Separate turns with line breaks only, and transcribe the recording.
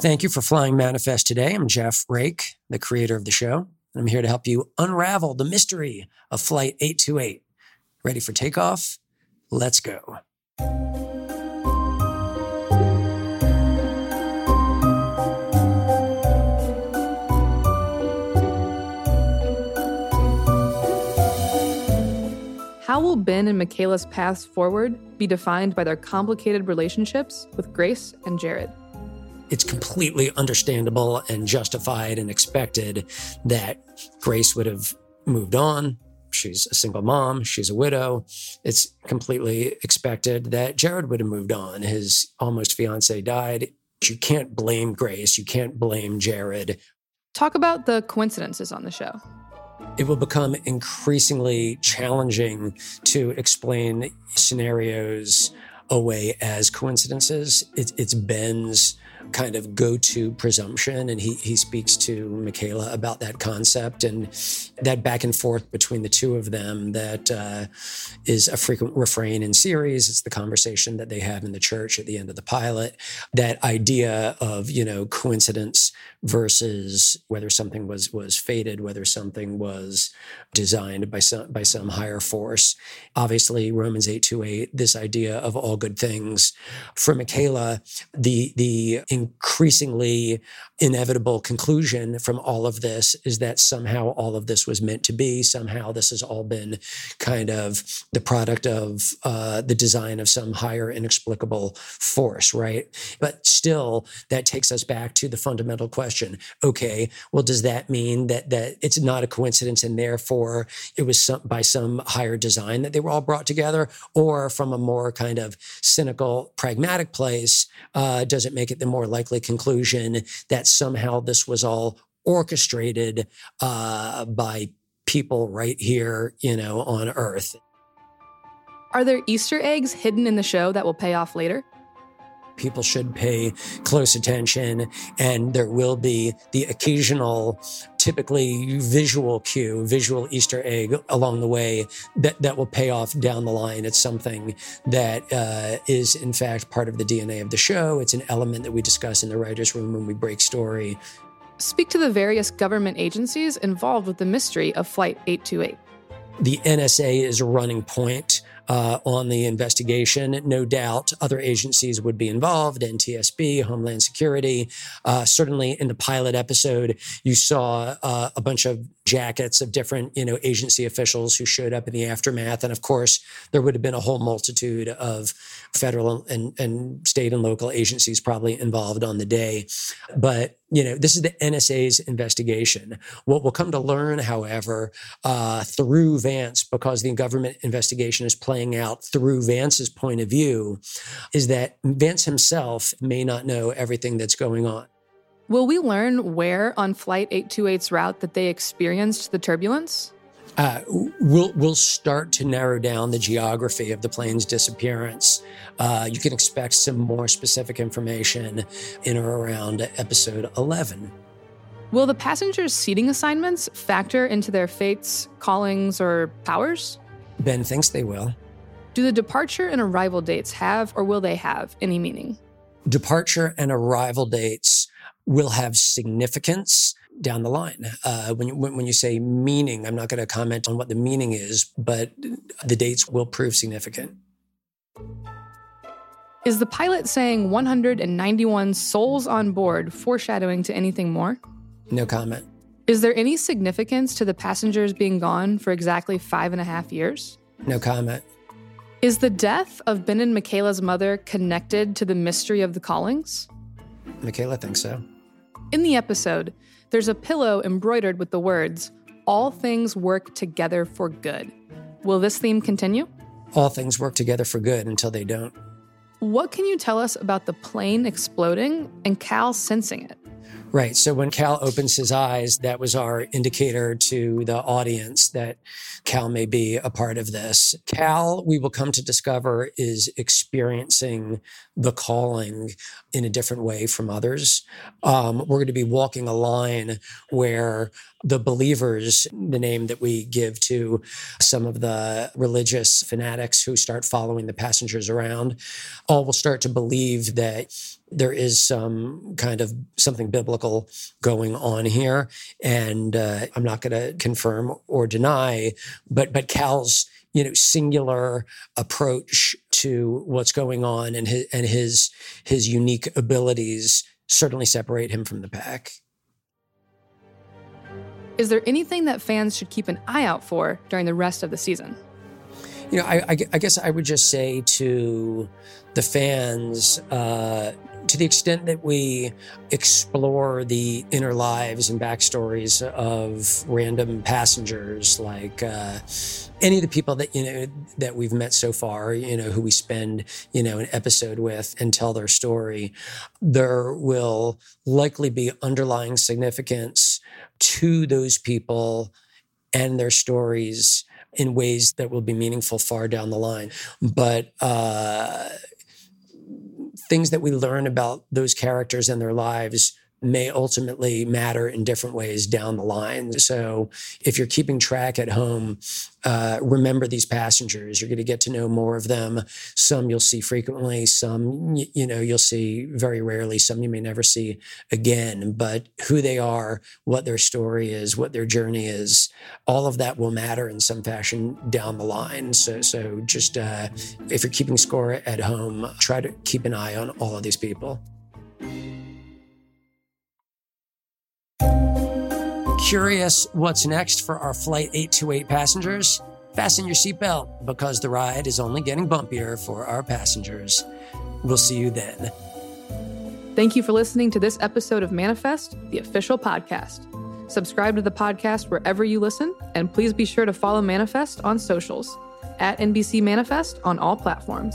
Thank you for flying Manifest today. I'm Jeff Rake, the creator of the show. and I'm here to help you unravel the mystery of Flight 828. Ready for takeoff? Let's go.
How will Ben and Michaela's paths forward be defined by their complicated relationships with Grace and Jared?
It's completely understandable and justified and expected that Grace would have moved on. She's a single mom. She's a widow. It's completely expected that Jared would have moved on. His almost fiance died. You can't blame Grace. You can't blame Jared.
Talk about the coincidences on the show.
It will become increasingly challenging to explain scenarios away as coincidences. It, it's Ben's kind of go-to presumption and he he speaks to Michaela about that concept and that back and forth between the two of them that uh, is a frequent refrain in series. It's the conversation that they have in the church at the end of the pilot. That idea of you know coincidence versus whether something was was fated whether something was designed by some by some higher force. Obviously Romans 828 this idea of all good things. For Michaela the the increasingly inevitable conclusion from all of this is that somehow all of this was meant to be. Somehow this has all been kind of the product of uh, the design of some higher inexplicable force, right? But still, that takes us back to the fundamental question. Okay, well, does that mean that that it's not a coincidence and therefore it was some, by some higher design that they were all brought together, or from a more kind of cynical, pragmatic place, uh, does it make it the more likely conclusion that somehow this was all orchestrated uh, by people right here, you know, on Earth.
Are there Easter eggs hidden in the show that will pay off later?
People should pay close attention, and there will be the occasional, typically visual cue, visual Easter egg along the way that, that will pay off down the line. It's something that uh, is, in fact, part of the DNA of the show. It's an element that we discuss in the writer's room when we break story
speak to the various government agencies involved with the mystery of Flight 828.
The NSA is a running point uh, on the investigation. No doubt other agencies would be involved NTSB, Homeland Security. Uh, certainly in the pilot episode, you saw uh, a bunch of jackets of different you know agency officials who showed up in the aftermath. And of course there would have been a whole multitude of federal and, and state and local agencies probably involved on the day. But you know this is the nsa's investigation. What we'll come to learn however uh, through vance because the government investigation is playing out through vance's point of view is that vance himself may not know everything that's going on
Will we learn where on Flight 828's route that they experienced the turbulence?
Uh, we'll we'll start to narrow down the geography of the plane's disappearance. Uh, you can expect some more specific information in or around episode 11.
Will the passengers' seating assignments factor into their fates, callings, or powers?
Ben thinks they will.
Do the departure and arrival dates have or will they have any meaning?
Departure and arrival dates will have significance down the line. Uh, when, you, when you say meaning, I'm not going to comment on what the meaning is, but the dates will prove significant.
Is the pilot saying 191 souls on board foreshadowing to anything more?
No comment.
Is there any significance to the passengers being gone for exactly five and a half years?
No comment.
Is the death of Ben and Michaela's mother connected to the mystery of the callings?
Michaela thinks so.
In the episode, there's a pillow embroidered with the words, All things work together for good. Will this theme continue?
All things work together for good until they don't.
What can you tell us about the plane exploding and Cal sensing it?
Right. So when Cal opens his eyes, that was our indicator to the audience that Cal may be a part of this. Cal, we will come to discover, is experiencing the calling in a different way from others. Um, we're going to be walking a line where the believers, the name that we give to some of the religious fanatics who start following the passengers around, all will start to believe that there is some kind of something biblical going on here, and uh, I'm not going to confirm or deny, but but Cal's you know singular approach to what's going on and his and his his unique abilities certainly separate him from the pack.
Is there anything that fans should keep an eye out for during the rest of the season?
You know, I, I, I guess I would just say to the fans, uh, to the extent that we explore the inner lives and backstories of random passengers, like uh, any of the people that you know that we've met so far, you know, who we spend you know an episode with and tell their story, there will likely be underlying significance to those people and their stories in ways that will be meaningful far down the line. But uh, things that we learn about those characters and their lives may ultimately matter in different ways down the line. So if you're keeping track at home, uh, remember these passengers. You're going to get to know more of them. Some you'll see frequently, some, you know, you'll see very rarely, some you may never see again. But who they are, what their story is, what their journey is, all of that will matter in some fashion down the line. So, so just uh, if you're keeping score at home, try to keep an eye on all of these people. Curious what's next for our Flight 828 passengers? Fasten your seatbelt because the ride is only getting bumpier for our passengers. We'll see you then.
Thank you for listening to this episode of Manifest, the official podcast. Subscribe to the podcast wherever you listen, and please be sure to follow Manifest on socials at NBC Manifest on all platforms.